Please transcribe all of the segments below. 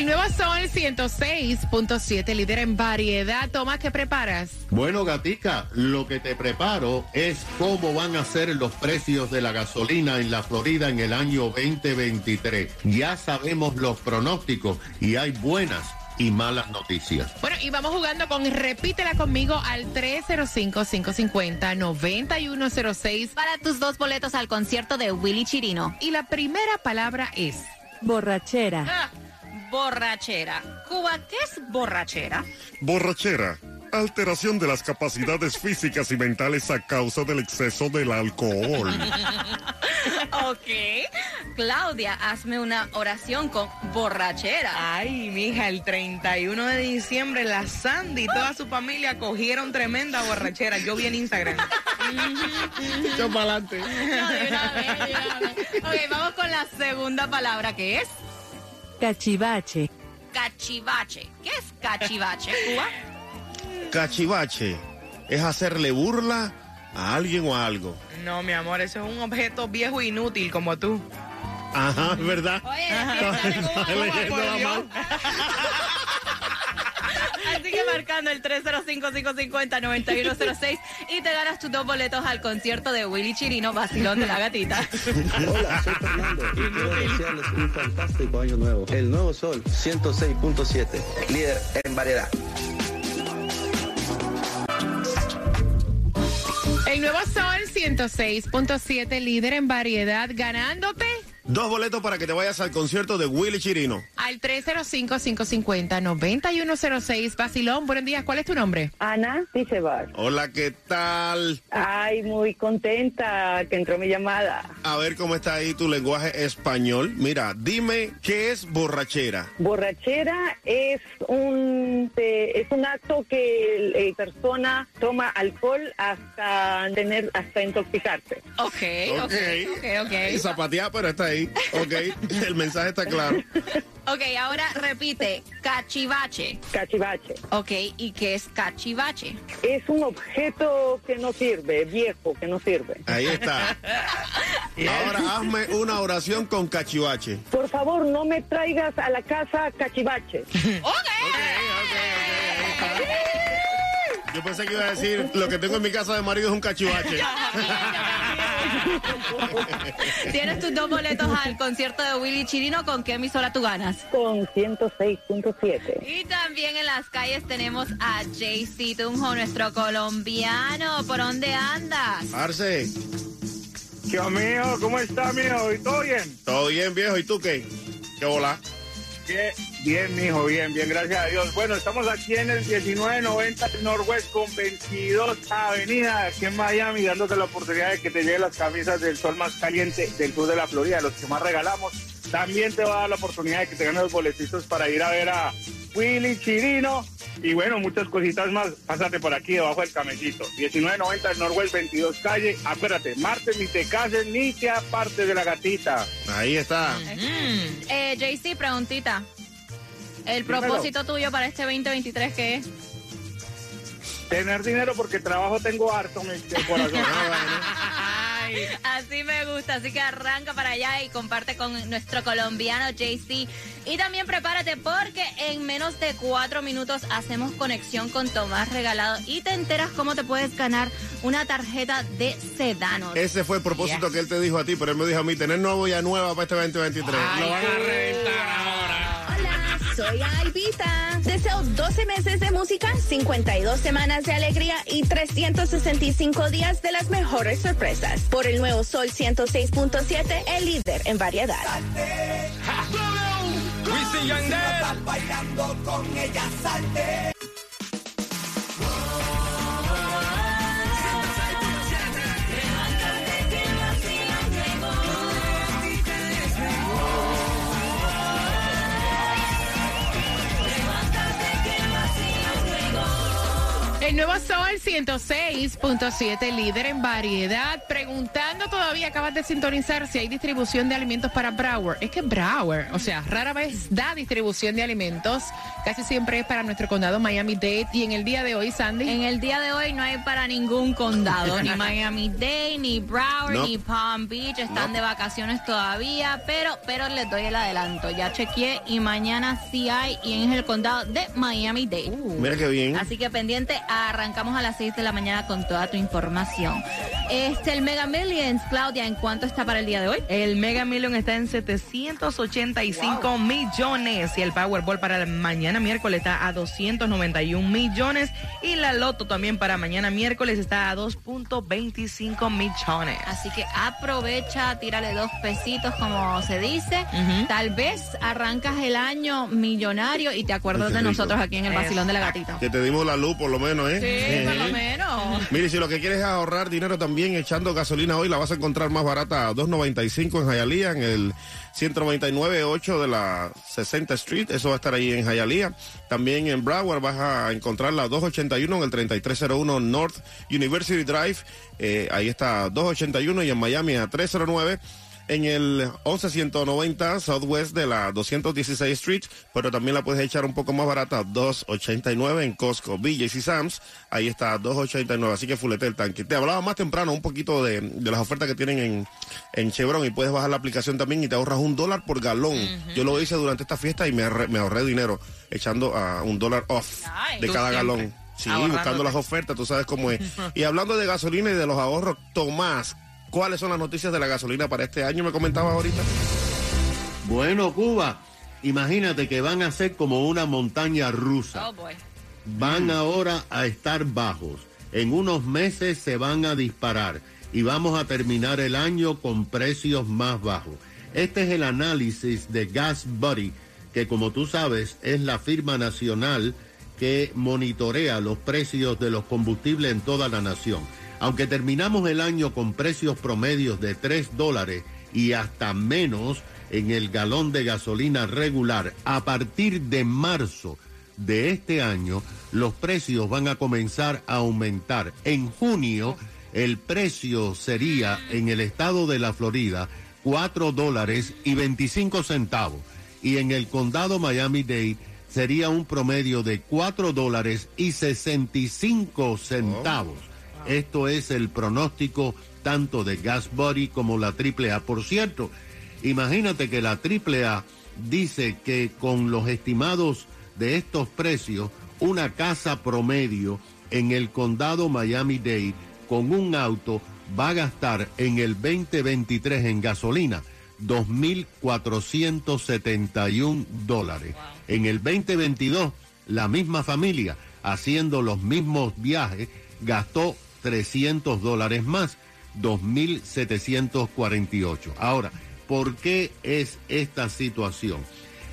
El nuevo Sol 106.7, líder en variedad. Tomás, ¿qué preparas? Bueno, gatica, lo que te preparo es cómo van a ser los precios de la gasolina en la Florida en el año 2023. Ya sabemos los pronósticos y hay buenas y malas noticias. Bueno, y vamos jugando con Repítela conmigo al 305-550-9106 para tus dos boletos al concierto de Willy Chirino. Y la primera palabra es borrachera. Ah, borrachera. Cuba, ¿qué es borrachera? Borrachera. Alteración de las capacidades físicas y mentales a causa del exceso del alcohol. ok. Claudia, hazme una oración con borrachera. Ay, mija, el 31 de diciembre la Sandy y toda su familia cogieron tremenda borrachera. Yo vi en Instagram. Echa para adelante. ok, vamos con la segunda palabra que es Cachivache. cachivache. ¿Qué es cachivache, Cuba? Cachivache es hacerle burla a alguien o a algo. No, mi amor, eso es un objeto viejo e inútil como tú. Ajá, ¿verdad? Oye, Estaba que marcando el 305-550-9106 y te ganas tus dos boletos al concierto de Willy Chirino, Vacilón de la Gatita. Hola, soy Fernando y quiero desearles un fantástico año nuevo. El nuevo sol 106.7, líder en variedad. el nuevo Sol 106.7, líder en variedad, ganándote Dos boletos para que te vayas al concierto de Willy Chirino. al 305-550-9106. Vacilón, buenos días, ¿cuál es tu nombre? Ana Ticebar. Hola, ¿qué tal? Ay, muy contenta que entró mi llamada. A ver cómo está ahí tu lenguaje español. Mira, dime, ¿qué es borrachera? Borrachera es un eh, es un acto que la persona toma alcohol hasta tener hasta intoxicarse. Ok, ok, ok, ok. Zapatear, pero está ahí. Ok, el mensaje está claro. Ok, ahora repite, cachivache. Cachivache. Ok, ¿y qué es cachivache? Es un objeto que no sirve, viejo que no sirve. Ahí está. Ahora hazme una oración con cachivache. Por favor, no me traigas a la casa cachivache. Yo pensé que iba a decir, lo que tengo en mi casa de marido es un cachivache. Tienes tus dos boletos al concierto de Willy Chirino. ¿Con qué emisora tú ganas? Con 106.7. Y también en las calles tenemos a JC Tunjo, nuestro colombiano. ¿Por dónde andas? Arce, ¿Qué amigo? ¿Cómo está, mijo? ¿Y todo bien? todo bien, viejo. ¿Y tú qué? ¿Qué hola? Bien, bien, mijo, bien, bien, gracias a Dios. Bueno, estamos aquí en el 1990 Northwest con 22 Avenida, aquí en Miami, dándote la oportunidad de que te lleguen las camisas del sol más caliente del sur de la Florida, los que más regalamos. También te va a dar la oportunidad de que te ganes los boletitos para ir a ver a Willy Chirino. Y bueno, muchas cositas más. Pásate por aquí debajo del camellito. 1990 Northwest 22 calle. Acuérdate, martes ni te cases ni te apartes de la gatita. Ahí está. Eh, JC, preguntita. ¿El propósito tuyo para este 2023 qué es? Tener dinero porque trabajo tengo harto, mi corazón. Así me gusta, así que arranca para allá y comparte con nuestro colombiano JC. Y también prepárate porque en menos de cuatro minutos hacemos conexión con Tomás Regalado y te enteras cómo te puedes ganar una tarjeta de Sedano. Ese fue el propósito que él te dijo a ti, pero él me dijo a mí, tener novia nueva para este 2023. Lo van a reventar ahora. Soy Albita. Deseo 12 meses de música, 52 semanas de alegría y 365 días de las mejores sorpresas. Por el nuevo Sol 106.7, el líder en variedad. Salte, ja. si no bailando con ella, salte. El nuevo Sol 106.7, líder en variedad. Preguntando todavía, acabas de sintonizar si hay distribución de alimentos para Broward. Es que Broward, o sea, rara vez da distribución de alimentos. Casi siempre es para nuestro condado Miami-Dade. Y en el día de hoy, Sandy. En el día de hoy no hay para ningún condado, ni Miami-Dade, ni Broward, No. ni Palm Beach. Están No. de vacaciones todavía, pero, pero les doy el adelanto. Ya chequeé y mañana sí hay y es el condado de Miami-Dade. Mira qué bien. Así que pendiente, arrancamos a las 6 de la mañana con toda tu información. Este, el Mega Millions, Claudia, ¿en cuánto está para el día de hoy? El Mega Million está en 785 millones y el Powerball para mañana miércoles está a 291 millones y la Loto también para mañana miércoles está a 2.25 millones. Así que aprovecha, tírale dos pesitos como se dice. Tal vez arrancas el año millonario y te acuerdas de rico. nosotros aquí en el vacilón de la gatita. Que te dimos la luz por lo menos, ¿eh? Sí, por lo menos. Mire, si lo que quieres es ahorrar dinero también echando gasolina hoy, la vas a encontrar más barata a 2.95 en Hialeah, en el 199.8 de la 60 Street. Eso va a estar ahí en Hialeah. También en Broward vas a encontrarla a 281 en el 3301 North University Drive. Eh, ahí está 281 y en Miami a 309 en el 11190 Southwest de la 216 Street, pero también la puedes echar un poco más barata, 289 en Costco, BJ's y Sam's, ahí está 289, así que fulete el tanque. Te hablaba más temprano un poquito de, de las ofertas que tienen en, en Chevron y puedes bajar la aplicación también y te ahorras un dólar por galón. Yo lo hice durante esta fiesta y me, ahorré- me ahorré dinero echando a un dólar off Ay, de cada siempre. galón. Sí, buscando las ofertas, tú sabes cómo es. Y hablando de gasolina y de los ahorros, Tomás, ¿cuáles son las noticias de la gasolina para este año? Me comentabas ahorita. Bueno, Cuba, imagínate que van a ser como una montaña rusa. Oh boy. van ahora a estar bajos. En unos meses se van a disparar y vamos a terminar el año con precios más bajos. Este es el análisis de Gas Buddy, que como tú sabes es la firma nacional que monitorea los precios de los combustibles en toda la nación. Aunque terminamos el año con precios promedios de 3 dólares y hasta menos en el galón de gasolina regular, a partir de marzo de este año, los precios van a comenzar a aumentar. En junio, el precio sería en el estado de la Florida 4 dólares y 25 centavos. Y en el condado Miami-Dade sería un promedio de 4 dólares y 65 centavos. Esto es el pronóstico tanto de Gas Buddy como la AAA. Por cierto, imagínate que la AAA dice que con los estimados de estos precios, una casa promedio en el condado Miami-Dade con un auto va a gastar en el 2023 en gasolina 2.471 dólares. En el 2022, la misma familia, haciendo los mismos viajes, gastó 300 dólares más, 2.748. Ahora, ¿por qué es esta situación?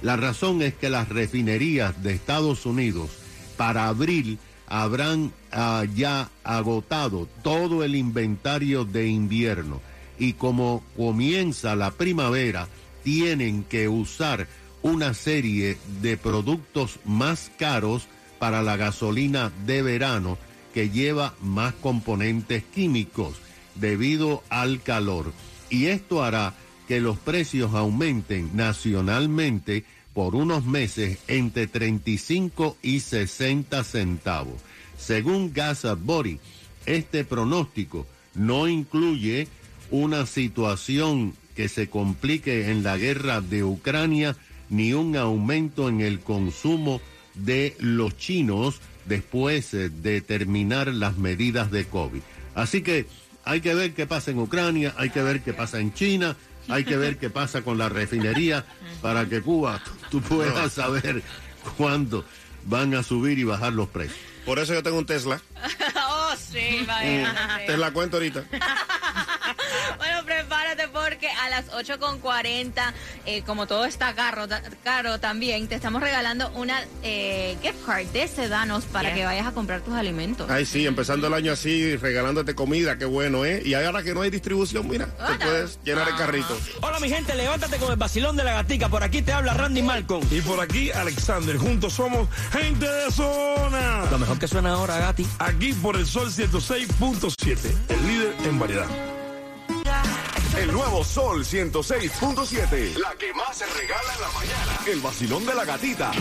La razón es que las refinerías de Estados Unidos para abril habrán ah, ya agotado todo el inventario de invierno y como comienza la primavera tienen que usar una serie de productos más caros para la gasolina de verano que lleva más componentes químicos debido al calor. Y esto hará que los precios aumenten nacionalmente por unos meses entre 35 y 60 centavos. Según Gas Body, este pronóstico no incluye una situación que se complique en la guerra de Ucrania ni un aumento en el consumo de los chinos después eh, de terminar las medidas de COVID. Así que hay que ver qué pasa en Ucrania, hay que ver qué pasa en China, hay que ver qué pasa con la refinería para que Cuba tú puedas saber cuándo van a subir y bajar los precios. Por eso yo tengo un Tesla. oh, sí, imagínate. Te la cuento ahorita. A las 8.40, eh, como todo está caro, caro también, te estamos regalando una eh, gift card de Sedanos para que vayas a comprar tus alimentos. Ay, sí, empezando el año así, regalándote comida, qué bueno, ¿eh? Y ahora que no hay distribución, mira, te puedes llenar el carrito. Hola mi gente, levántate con el vacilón de la gatica. Por aquí te habla Randy Malcolm. Y por aquí Alexander. Juntos somos gente de zona. Lo mejor que suena ahora, Gati. Aquí por el Sol 106.7, el líder en variedad. El nuevo Sol 106.7. La que más se regala en la mañana. El vacilón de la gatita.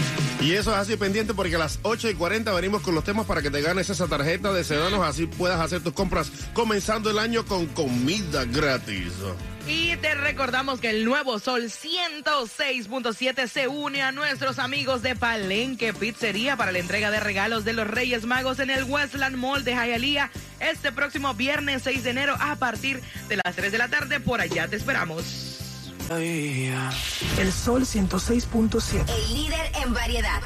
Y eso es así pendiente porque a las 8 y 40 venimos con los temas para que te ganes esa tarjeta de Sedanos, así puedas hacer tus compras comenzando el año con comida gratis. Y te recordamos que el nuevo Sol 106.7 se une a nuestros amigos de Palenque Pizzería para la entrega de regalos de los Reyes Magos en el Westland Mall de Hialeah este próximo viernes 6 de enero a partir de las 3 de la tarde. Por allá te esperamos. El Sol 106.7. El líder en variedad.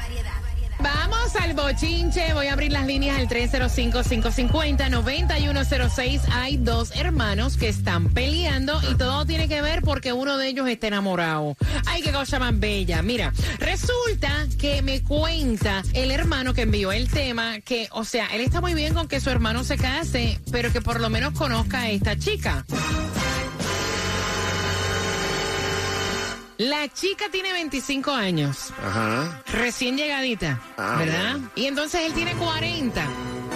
Vamos al bochinche. Voy a abrir las líneas al 305-550-9106. Hay dos hermanos que están peleando y todo tiene que ver porque uno de ellos está enamorado. Ay, qué cosa más bella. Mira, resulta que me cuenta el hermano que envió el tema que, o sea, él está muy bien con que su hermano se case, pero que por lo menos conozca a esta chica. La chica tiene 25 años. Ajá. Recién llegadita, Ah, ¿verdad? Y entonces él tiene 40.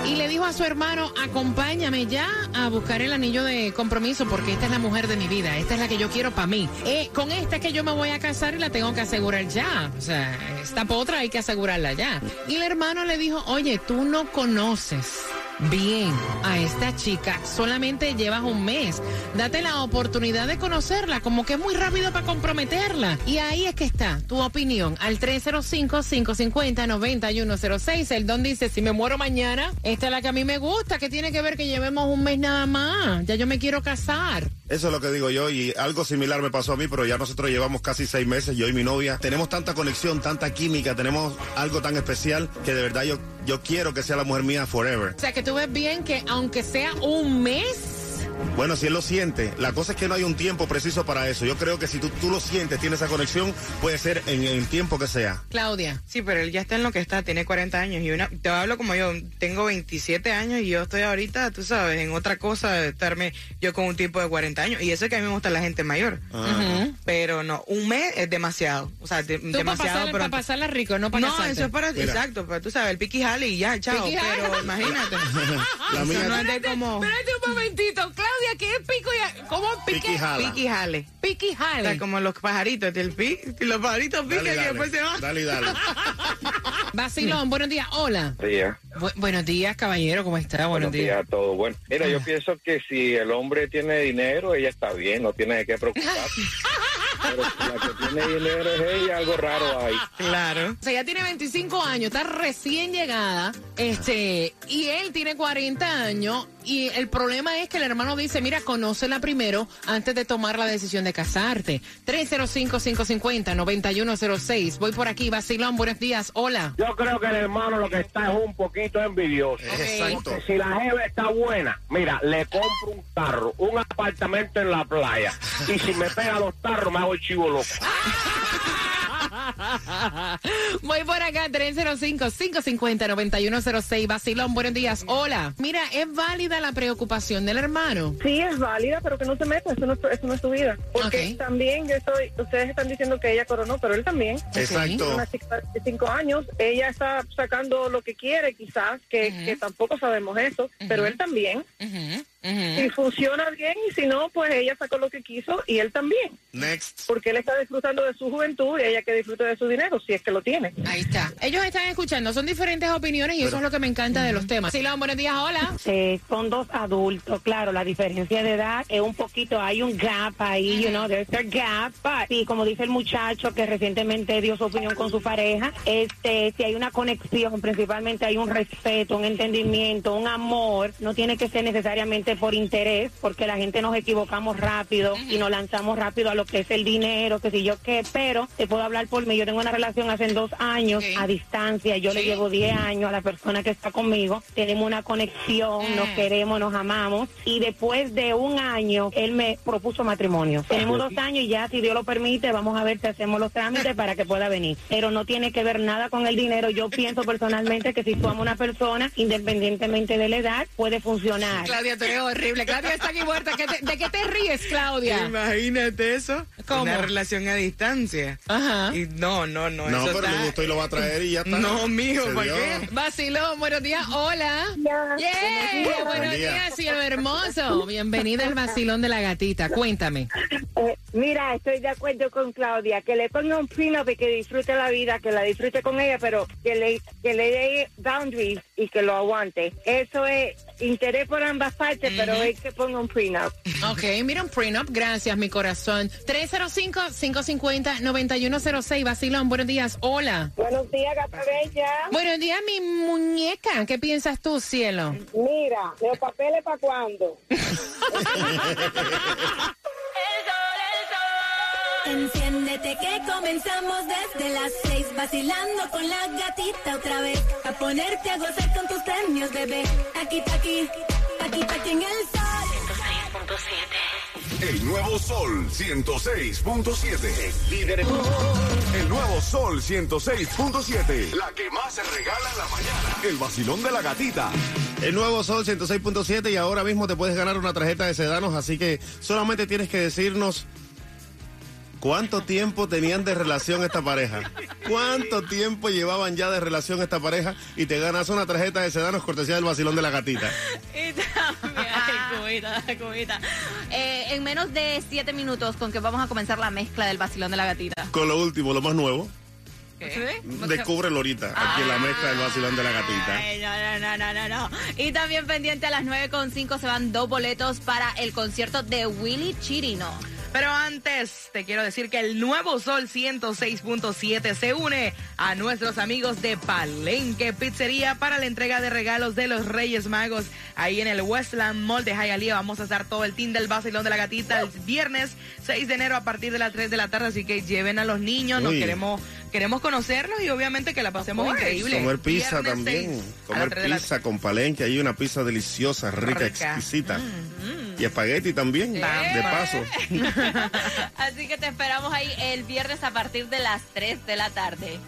Y le dijo a su hermano, acompáñame ya a buscar el anillo de compromiso porque esta es la mujer de mi vida, esta es la que yo quiero para mí. Eh, con esta es que yo me voy a casar y la tengo que asegurar ya. O sea, esta potra hay que asegurarla ya. Y el hermano le dijo, oye, tú no conoces bien a esta chica, solamente llevas un mes. Date la oportunidad de conocerla, como que es muy rápido para comprometerla. Y ahí es que está tu opinión al 305-550-9106. El don dice, si me muero mañana, esta es la que a mí me gusta, que tiene que ver que llevemos un mes nada más. Ya yo me quiero casar. Eso es lo que digo yo y algo similar me pasó a mí, pero ya nosotros llevamos casi seis meses, yo y mi novia. Tenemos tanta conexión, tanta química, tenemos algo tan especial que de verdad yo, yo quiero que sea la mujer mía forever. O sea, que tú ves bien que aunque sea un mes, Bueno, si él lo siente, la cosa es que no hay un tiempo preciso para eso. Yo creo que si tú, tú lo sientes, tienes esa conexión, puede ser en el tiempo que sea. Claudia. Sí, pero él ya está en lo que está, tiene 40 años y una, te hablo como yo, tengo 27 años y yo estoy ahorita, tú sabes, en otra cosa de estarme yo con un tipo de 40 años y eso es que a mí me gusta la gente mayor. Ajá. Pero no, un mes es demasiado, o sea, de- tú para demasiado pasarla, para pasarla rico, no para No, casarte. eso es para, Mira. exacto, para tú sabes, el piqui jale y ya, chao, Piqui jale. pero imagínate. La Eso mía- no es de como... Espérate un momentito, Claudia, ¿qué es pico y ¿Cómo pique? Piqui jale. Piqui O jale. sea, como los pajaritos, el pi, los pajaritos pican Dale, y después se dale, van. dale, dale. Vacilón, buenos días. Hola. Día. Bu- buenos días, caballero, ¿cómo está? Buenos, días. a todos. Bueno, mira, yo pienso que si el hombre tiene dinero, ella está bien, no tiene de qué preocuparse. Pero si la que tiene dinero es ella, algo raro hay. Claro. O sea, ella tiene 25 años, está recién llegada, este, y él tiene 40 años, y el problema es que el hermano dice, mira, conócela primero antes de tomar la decisión de casarte. 305-550-9106. Voy por aquí, Vacilón, buenos días, hola. Yo creo que el hermano lo que está es un poquito envidioso. Exacto. Porque si la jeva está buena, mira, le compro un carro, un apartamento en la playa. Y si me pega los tarros, me hago el chivo loco. Voy por acá, 305-550-9106. Vacilón, buenos días. Hola. Mira, ¿es válida la preocupación del hermano? Sí, es válida, pero que no se meta, eso no, es- eso no es su vida. Porque también yo estoy, ustedes están diciendo que ella coronó, pero él también. Exacto. Una chica de cinco años, ella está sacando lo que quiere, quizás, que, que tampoco sabemos eso, pero él también. Si funciona bien y si no, pues ella sacó lo que quiso y él también. Next. Porque él está disfrutando de su juventud y ella que disfrute de su dinero, si es que lo tiene. Ahí está. Ellos están escuchando, son diferentes opiniones y eso es lo que me encanta de los temas. Vacilón, buenos días, hola. Eh, son dos adultos, claro, la diferencia de edad es un poquito, hay un gap ahí, you know, there's a gap, but sí, como dice el muchacho que recientemente dio su opinión con su pareja, este, si hay una conexión, principalmente hay un respeto, un entendimiento, un amor, no tiene que ser necesariamente por interés, porque la gente nos equivocamos rápido y nos lanzamos rápido a lo que es el dinero, que si yo qué, pero te puedo hablar por mí. Yo tengo una relación hace dos años a distancia, yo le llevo 10 años a la persona que está conmigo, tenemos una conexión, nos queremos, nos amamos y después de un año él me propuso matrimonio. Tenemos dos años y ya, si Dios lo permite, vamos a ver si hacemos los trámites para que pueda venir. Pero no tiene que ver nada con el dinero. Yo pienso personalmente que si tú amas una persona, independientemente de la edad, puede funcionar. Claudia, eres horrible. Claudia está aquí muerta. ¿Qué te- ¿De qué te ríes, Claudia? Imagínate eso. ¿Cómo? Una relación a distancia. Ajá. Y no, no, no. No, eso pero está- le gustó y lo va a traer y ya está. No, mijo, ¿por qué? Vacilón, buenos días. Hola. Yeah, Buenos Buen día. días, cielo hermoso. Bienvenida al vacilón de la gatita. Cuéntame. Eh, mira, estoy de acuerdo con Claudia, que le ponga un prenup y que disfrute la vida, que la disfrute con ella, pero que le, que le dé boundaries y que lo aguante. Eso es interés por ambas partes, pero es que ponga un prenup. Ok, mira un prenup. Gracias, mi corazón. 305-550-9106. Vacilón, buenos días. Hola. Buenos días, gata bella. Buenos días, mi muñeca. ¿Qué piensas tú, cielo? Mira, ¿los papeles para cuándo? Enciéndete que comenzamos desde las seis vacilando con la gatita otra vez a ponerte a gozar con tus premios bebé aquí aquí aquí aquí en el sol 106.7 El nuevo Sol 106.7. Líder en- El nuevo Sol 106.7. La que más se regala en la mañana. El vacilón de la gatita. El nuevo Sol 106.7 y ahora mismo te puedes ganar una tarjeta de sedanos, así que solamente tienes que decirnos cuánto tiempo tenían de relación esta pareja. ¿Cuánto tiempo llevaban ya de relación esta pareja? Y te ganas una tarjeta de sedanos cortesía del vacilón de la gatita. Y también, ay, cubita, cubita. Eh, en menos de siete minutos con que vamos a comenzar la mezcla del vacilón de la gatita. Con lo último, lo más nuevo, ¿Sí? descúbrelo ahorita, aquí en la mezcla del vacilón de la gatita. Ay, no, no, no, no, no. Y también pendiente a las 9.5 se van dos boletos para el concierto de Willy Chirino. Pero antes, te quiero decir que el nuevo Sol 106.7 se une a nuestros amigos de Palenque Pizzería para la entrega de regalos de los Reyes Magos. Ahí en el Westland Mall de Hialeah vamos a estar todo el team del Basilón de la Gatita el viernes 6 de enero a partir de las 3 de la tarde. Así que lleven a los niños, nos Uy. queremos, queremos conocerlos y obviamente que la pasemos increíble. Comer pizza Viernes también. 6 a las Comer 3 de la pizza con palenque. Hay una pizza deliciosa, rica, Rica. exquisita. Y espagueti también, de paso. Así que te esperamos ahí el viernes a partir de las 3 de la tarde.